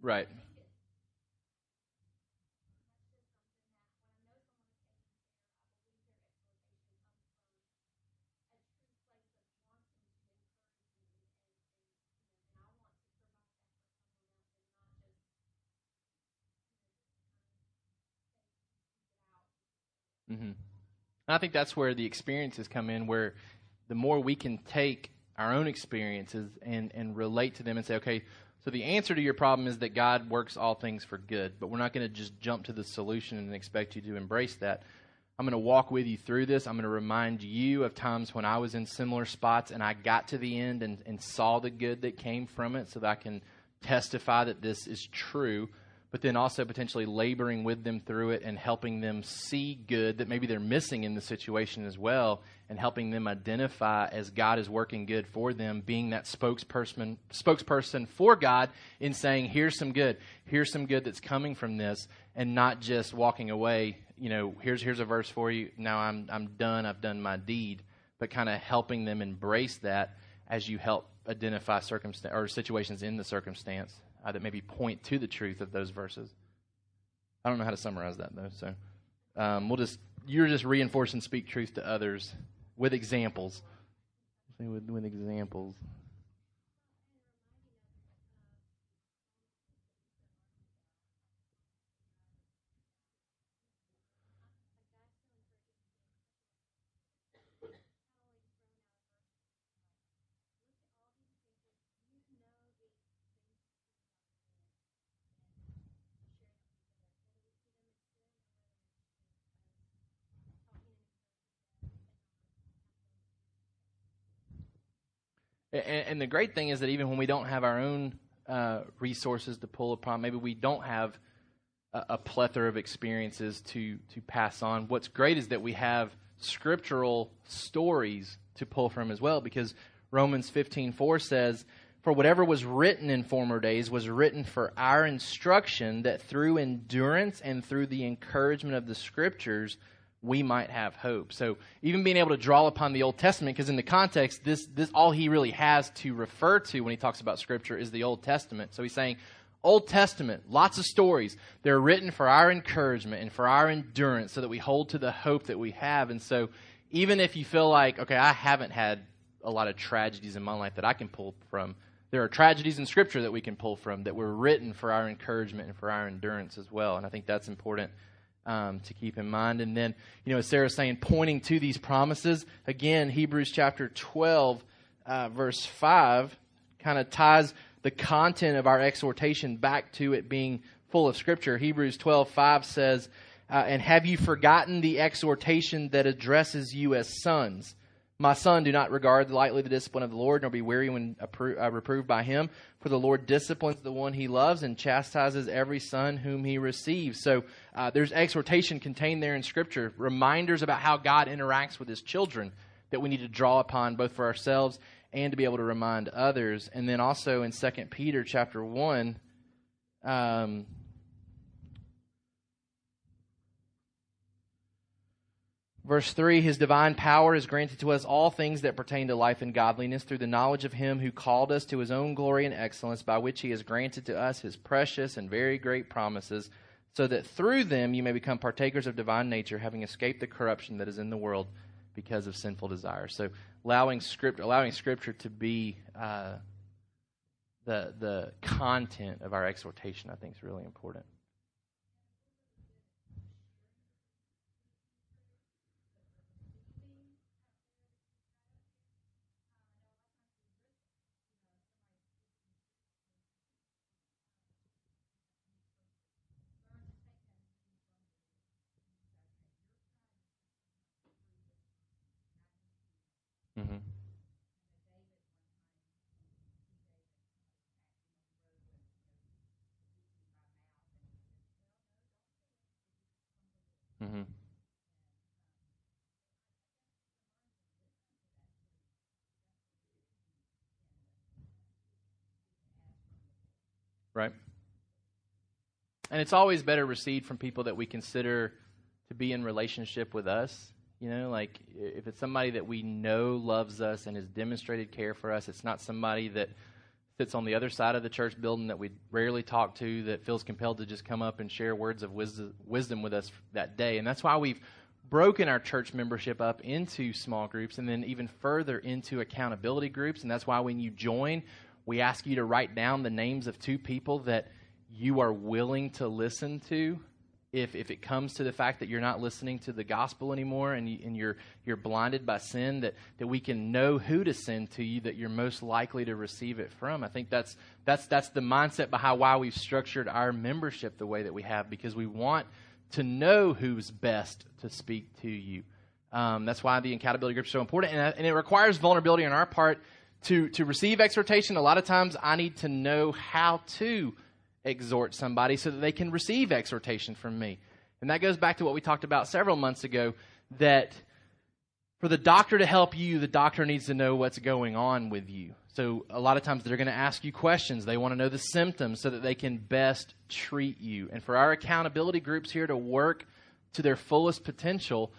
Speaker 2: Right. Mm-hmm. I think that's where the experiences come in, where the more we can take our own experiences and, and relate to them and say, okay, so the answer to your problem is that God works all things for good, but we're not going to just jump to the solution and expect you to embrace that. I'm going to walk with you through this. I'm going to remind you of times when I was in similar spots and I got to the end and, and saw the good that came from it so that I can testify that this is true but then also potentially laboring with them through it and helping them see good that maybe they're missing in the situation as well and helping them identify as God is working good for them, being that spokesperson spokesperson for God in saying, here's some good, here's some good that's coming from this, and not just walking away, you know, here's here's a verse for you, now I'm I'm done, I've done my deed, but kind of helping them embrace that as you help identify circumstance or situations in the circumstance uh, that maybe point to the truth of those verses. I don't know how to summarize that though, so um, we'll just you're just reinforcing speak truth to others with examples. With, with examples. And, and, the great thing is that even when we don't have our own uh, resources to pull upon, maybe we don't have a, a, plethora of experiences to to pass on. What's great is that we have scriptural stories to pull from as well, because Romans fifteen four says. For whatever was written in former days was written for our instruction, that through endurance and through the encouragement of the Scriptures we might have hope. So even being able to draw upon the Old Testament, because in the context, this, this all he really has to refer to when he talks about Scripture is the Old Testament. So he's saying, Old Testament, lots of stories. They're written for our encouragement and for our endurance so that we hold to the hope that we have. And so even if you feel like, okay, I haven't had a lot of tragedies in my life that I can pull from, there are tragedies in Scripture that we can pull from that were written for our encouragement and for our endurance as well. And I think that's important um, to keep in mind. And then, you know, as Sarah's saying, pointing to these promises, again, Hebrews chapter 12, uh, verse 5, kind of ties the content of our exhortation back to it being full of Scripture. Hebrews 12, 5 says, uh, And have you forgotten the exhortation that addresses you as sons? My son, do not regard lightly the discipline of the Lord, nor be weary when uh, reproved by him. For the Lord disciplines the one he loves and chastises every son whom he receives. So uh, there's exhortation contained there in Scripture, reminders about how God interacts with his children that we need to draw upon both for ourselves and to be able to remind others. And then also in 2 Peter chapter 1, um, Verse 3 His divine power has granted to us all things that pertain to life and godliness through the knowledge of Him who called us to His own glory and excellence, by which He has granted to us His precious and very great promises, so that through them you may become partakers of divine nature, having escaped the corruption that is in the world because of sinful desires. So, allowing, script, allowing Scripture to be uh, the, the content of our exhortation, I think, is really important. Mm-hmm. Right. And it's always better received from people that we consider to be in relationship with us. You know, like if it's somebody that we know loves us and has demonstrated care for us, it's not somebody that sits on the other side of the church building that we rarely talk to that feels compelled to just come up and share words of wisdom with us that day. And that's why we've broken our church membership up into small groups and then even further into accountability groups. And that's why when you join, we ask you to write down the names of two people that you are willing to listen to if, if it comes to the fact that you're not listening to the gospel anymore and, you, and you're, you're blinded by sin, that, that we can know who to send to you that you're most likely to receive it from. I think that's, that's, that's the mindset behind why we've structured our membership the way that we have, because we want to know who's best to speak to you. Um, that's why the accountability group is so important, and, and it requires vulnerability on our part to, to receive exhortation. A lot of times I need to know how to exhort somebody so that they can receive exhortation from me. And that goes back to what we talked about several months ago that for the doctor to help you, the doctor needs to know what's going on with you. So a lot of times they're going to ask you questions. They want to know the symptoms so that they can best treat you. And for our accountability groups here to work to their fullest potential,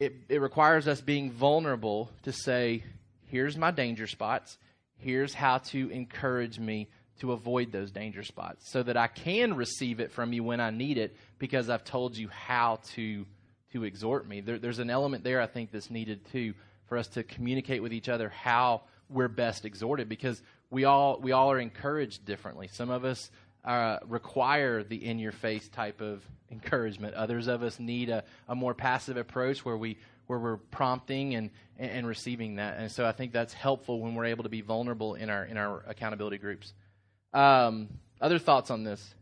Speaker 2: it, it requires us being vulnerable to say, here's my danger spots. Here's how to encourage me to avoid those danger spots so that I can receive it from you when I need it because I've told you how to to exhort me. There, there's an element there I think that's needed too for us to communicate with each other how we're best exhorted because we all we all are encouraged differently. Some of us uh, require the in your face type of encouragement. Others of us need a, a more passive approach where we where we're prompting and, and receiving that. And so I think that's helpful when we're able to be vulnerable in our in our accountability groups. Um, other thoughts on this?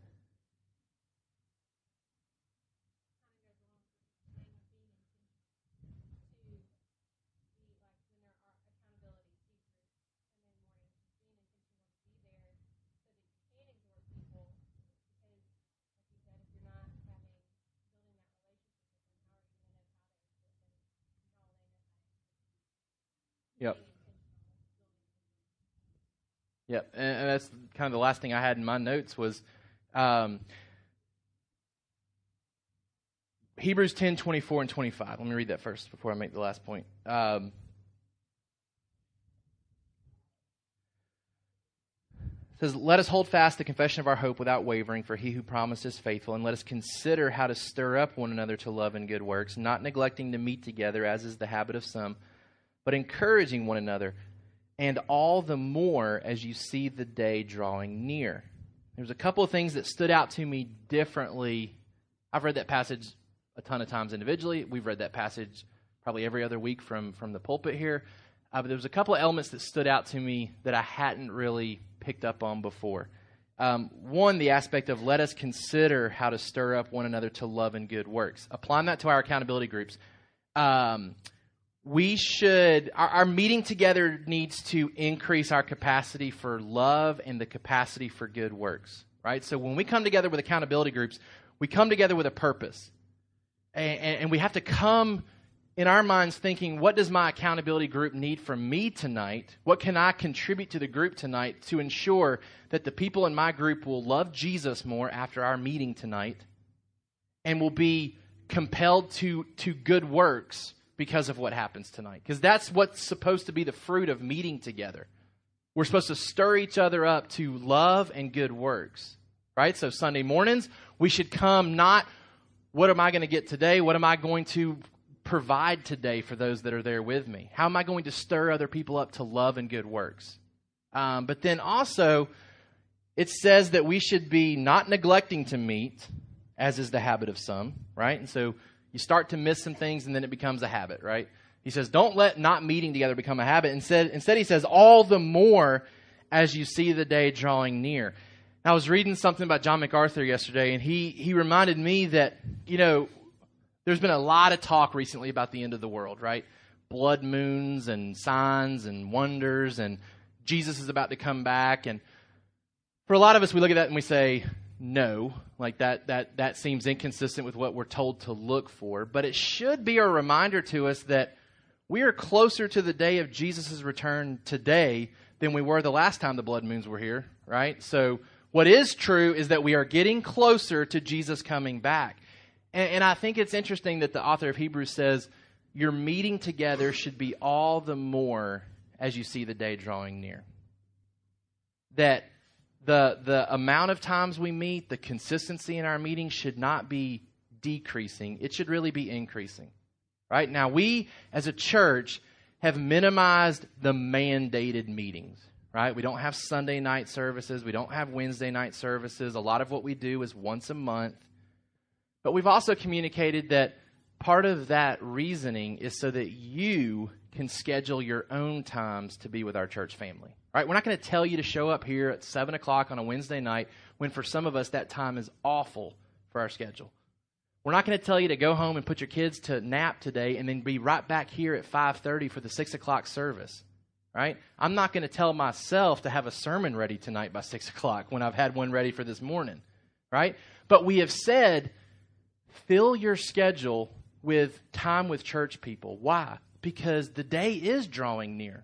Speaker 2: Yep. Yep, and, that's kind of the last thing I had in my notes was um, Hebrews 10, 24 and 25. Let me read that first before I make the last point. Um, says, Let us hold fast the confession of our hope without wavering, for he who promised is faithful, and let us consider how to stir up one another to love and good works, not neglecting to meet together, as is the habit of some, but encouraging one another and all the more as you see the day drawing near. There's a couple of things that stood out to me differently. I've read that passage a ton of times individually. We've read that passage probably every other week from, from the pulpit here. Uh, but there was a couple of elements that stood out to me that I hadn't really picked up on before. Um, one, the aspect of let us consider how to stir up one another to love and good works. Applying that to our accountability groups. Um, we should, our, our, meeting together needs to increase our capacity for love and the capacity for good works, right? So when we come together with accountability groups, we come together with a purpose. And, and, we have to come in our minds thinking, what does my accountability group need from me tonight? What can I contribute to the group tonight to ensure that the people in my group will love Jesus more after our meeting tonight and will be compelled to, to good works? Because of what happens tonight. Because that's what's supposed to be the fruit of meeting together. We're supposed to stir each other up to love and good works, right? So Sunday mornings, we should come not, what am I going to get today? What am I going to provide today for those that are there with me? How am I going to stir other people up to love and good works? Um, but then also, it says that we should be not neglecting to meet, as is the habit of some, right? And so you start to miss some things and then it becomes a habit, right? He says, don't let not meeting together become a habit. Instead, instead he says, all the more as you see the day drawing near. I was reading something about John MacArthur yesterday, and he, he reminded me that, you know, there's been a lot of talk recently about the end of the world, right? Blood moons and signs and wonders, and Jesus is about to come back. And for a lot of us, we look at that and we say, no. Like that, that, that seems inconsistent with what we're told to look for. But it should be a reminder to us that we are closer to the day of Jesus' return today than we were the last time the blood moons were here, right? So what is true is that we are getting closer to Jesus coming back. And, and I think it's interesting that the author of Hebrews says, your meeting together should be all the more as you see the day drawing near. That the, the amount of times we meet, the consistency in our meetings should not be decreasing. It should really be increasing. Right? Now, we as a church have minimized the mandated meetings. Right? We don't have Sunday night services. We don't have Wednesday night services. A lot of what we do is once a month. But we've also communicated that part of that reasoning is so that you can schedule your own times to be with our church family. Right? We're not going to tell you to show up here at 7 o'clock on a Wednesday night when for some of us that time is awful for our schedule. We're not going to tell you to go home and put your kids to nap today and then be right back here at 5.30 for the 6 o'clock service. Right? I'm not going to tell myself to have a sermon ready tonight by 6 o'clock when I've had one ready for this morning. Right? But we have said, fill your schedule with time with church people. Why? Because the day is drawing near.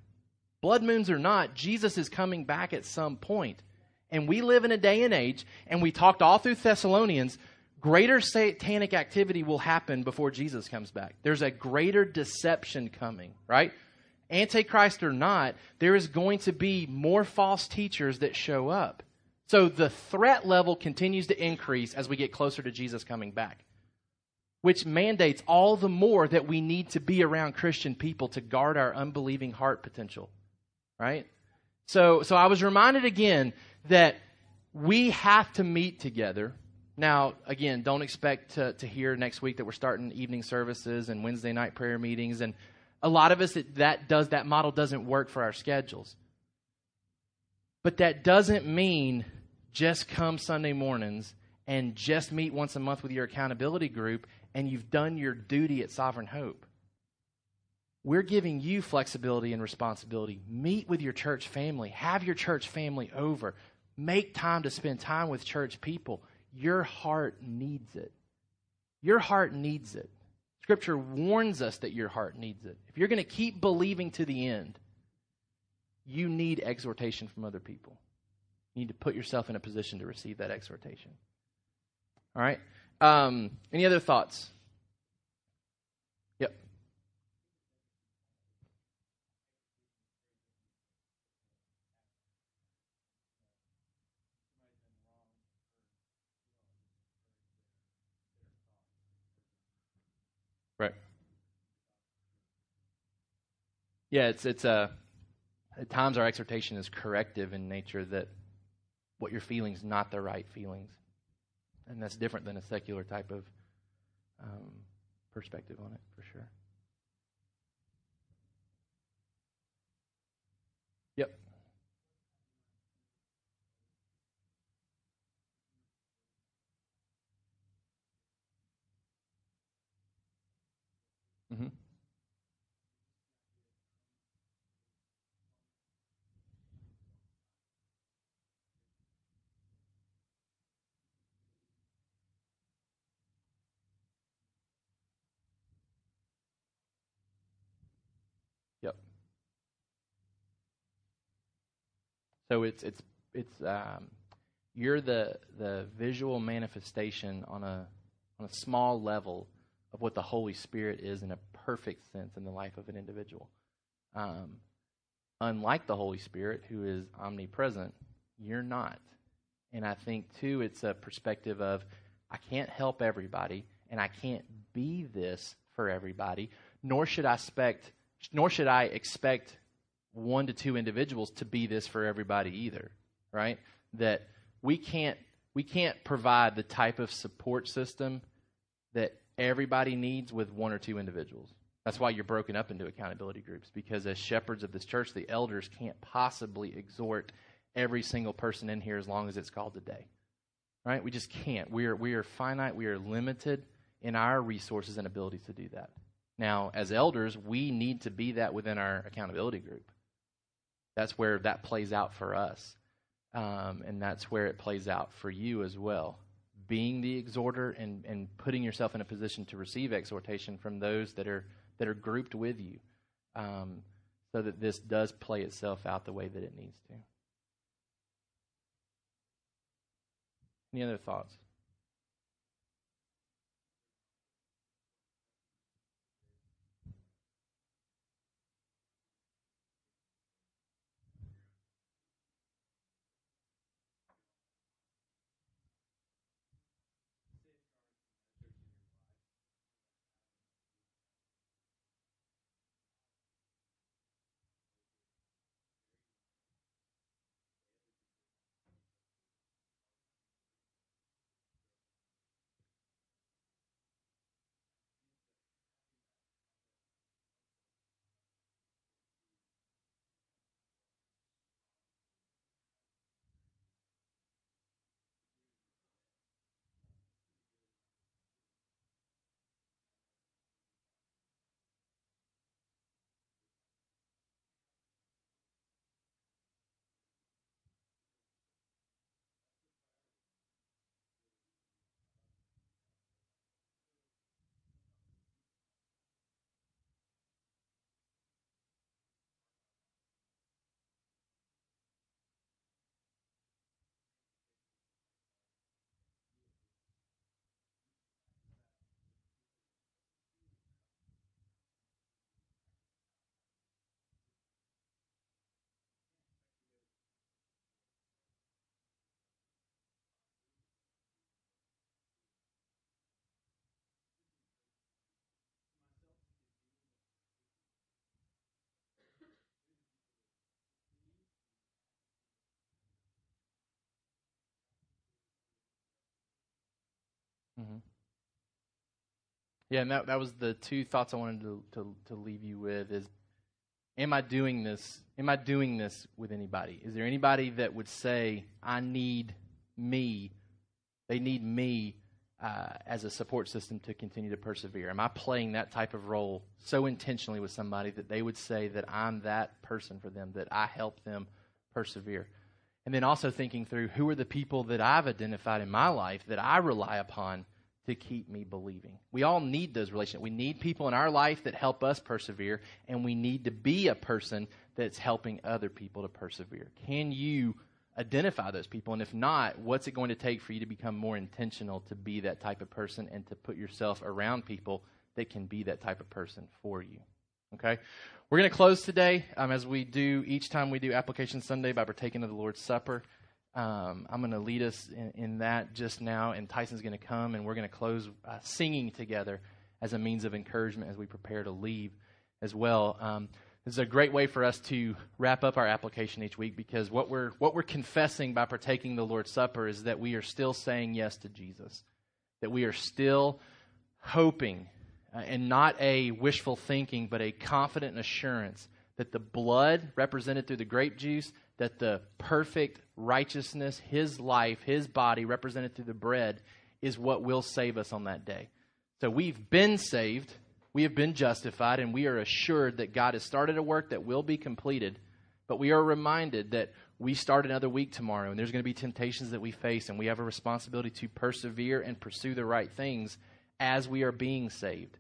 Speaker 2: Blood moons or not, Jesus is coming back at some point. And we live in a day and age, and we talked all through Thessalonians, greater satanic activity will happen before Jesus comes back. There's a greater deception coming, right? Antichrist or not, there is going to be more false teachers that show up. So the threat level continues to increase as we get closer to Jesus coming back which mandates all the more that we need to be around Christian people to guard our unbelieving heart potential. Right? So, so I was reminded again that we have to meet together. Now, again, don't expect to, to hear next week that we're starting evening services and Wednesday night prayer meetings. And a lot of us, it, that does that model doesn't work for our schedules. But that doesn't mean just come Sunday mornings and just meet once a month with your accountability group and you've done your duty at Sovereign Hope. We're giving you flexibility and responsibility. Meet with your church family. Have your church family over. Make time to spend time with church people. Your heart needs it. Your heart needs it. Scripture warns us that your heart needs it. If you're going to keep believing to the end, you need exhortation from other people. You need to put yourself in a position to receive that exhortation. All right? Um, any other thoughts? Yeah, it's it's a. Uh, at times, our exhortation is corrective in nature. That what you're feeling is not the right feelings and that's different than a secular type of um, perspective on it, for sure. Yep. Mm-hmm. So it's it's it's um, you're the the visual manifestation on a on a small level of what the Holy Spirit is in a perfect sense in the life of an individual. Um, unlike the Holy Spirit, who is omnipresent, you're not. And I think too, it's a perspective of I can't help everybody, and I can't be this for everybody. Nor should I expect, nor should I expect one to two individuals to be this for everybody either, right? That we can't we can't provide the type of support system that everybody needs with one or two individuals. That's why you're broken up into accountability groups because as shepherds of this church, the elders can't possibly exhort every single person in here as long as it's called today. Right? We just can't. We are we are finite, we are limited in our resources and abilities to do that. Now, as elders, we need to be that within our accountability group. That's where that plays out for us. Um, and that's where it plays out for you as well. Being the exhorter and, and putting yourself in a position to receive exhortation from those that are that are grouped with you, um, so that this does play itself out the way that it needs to. Any other thoughts? Yeah, and that that was the two thoughts I wanted to, to to leave you with is am I doing this am I doing this with anybody? Is there anybody that would say I need me? They need me uh, as a support system to continue to persevere. Am I playing that type of role so intentionally with somebody that they would say that I'm that person for them, that I help them persevere? And then also thinking through who are the people that I've identified in my life that I rely upon to keep me believing. We all need those relationships. We need people in our life that help us persevere, and we need to be a person that's helping other people to persevere. Can you identify those people? And if not, what's it going to take for you to become more intentional to be that type of person and to put yourself around people that can be that type of person for you? Okay? We're going to close today, um, as we do each time we do Application Sunday, by partaking of the Lord's Supper. Um, I'm going to lead us in, in, that just now, and Tyson's going to come, and we're going to close uh, singing together as a means of encouragement as we prepare to leave as well. Um, this is a great way for us to wrap up our application each week because what we're what we're confessing by partaking the Lord's Supper is that we are still saying yes to Jesus, that we are still hoping uh, and not a wishful thinking, but a confident assurance that the blood represented through the grape juice, that the perfect righteousness, his life, his body represented through the bread, is what will save us on that day. So we've been saved, we have been justified, and we are assured that God has started a work that will be completed. But we are reminded that we start another week tomorrow, and there's going to be temptations that we face, and we have a responsibility to persevere and pursue the right things as we are being saved,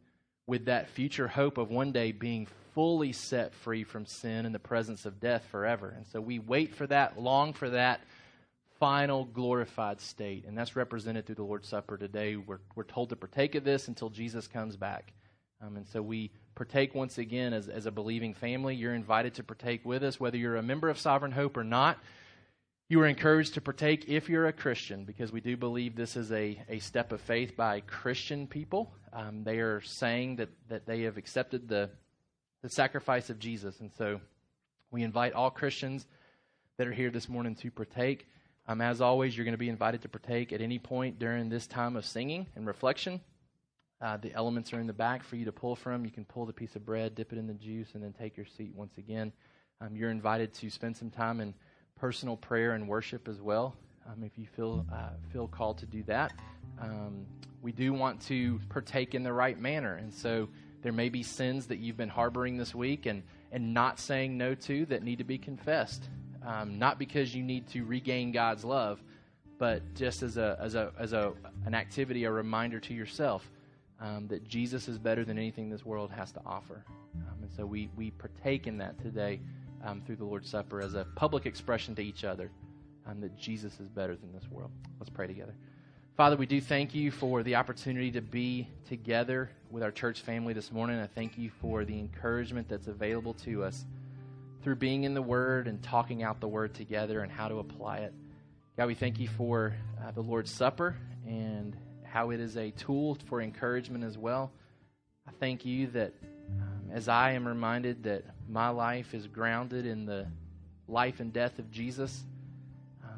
Speaker 2: with that future hope of one day being fully set free from sin and the presence of death forever. And so we wait for that, long for that final glorified state. And that's represented through the Lord's Supper today. We're, we're told to partake of this until Jesus comes back. Um, and so we partake once again as, as a believing family. You're invited to partake with us, whether you're a member of Sovereign Hope or not. You are encouraged to partake if you're a Christian, because we do believe this is a, a step of faith by Christian people. Um, they are saying that, that they have accepted the, the sacrifice of Jesus. And so we invite all Christians that are here this morning to partake. Um, as always, you're going to be invited to partake at any point during this time of singing and reflection. Uh, the elements are in the back for you to pull from. You can pull the piece of bread, dip it in the juice, and then take your seat once again. Um, you're invited to spend some time in personal prayer and worship as well. Um, if you feel uh, feel called to do that, um, we do want to partake in the right manner, and so there may be sins that you've been harboring this week and and not saying no to that need to be confessed. um, not because you need to regain God's love, but just as a as a as a an activity, a reminder to yourself um, that Jesus is better than anything this world has to offer. Um, and so we we partake in that today um, through the Lord's Supper as a public expression to each other um, that Jesus is better than this world. Let's pray together. Father, we do thank you for the opportunity to be together with our church family this morning. I thank you for the encouragement that's available to us through being in the Word and talking out the Word together and how to apply it. God, we thank you for uh, the Lord's Supper and how it is a tool for encouragement as well. I thank you that um, as I am reminded that my life is grounded in the life and death of Jesus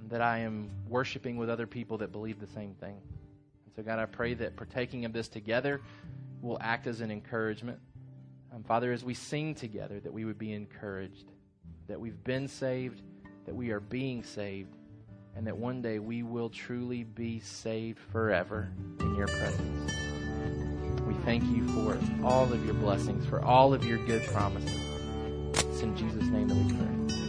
Speaker 2: that I am worshiping with other people that believe the same thing. And so, God, I pray that partaking of this together will act as an encouragement. Um, Father, as we sing together, that we would be encouraged, that we've been saved, that we are being saved, and that one day we will truly be saved forever in your presence. We thank you for all of your blessings, for all of your good promises. It's in Jesus' name that we pray.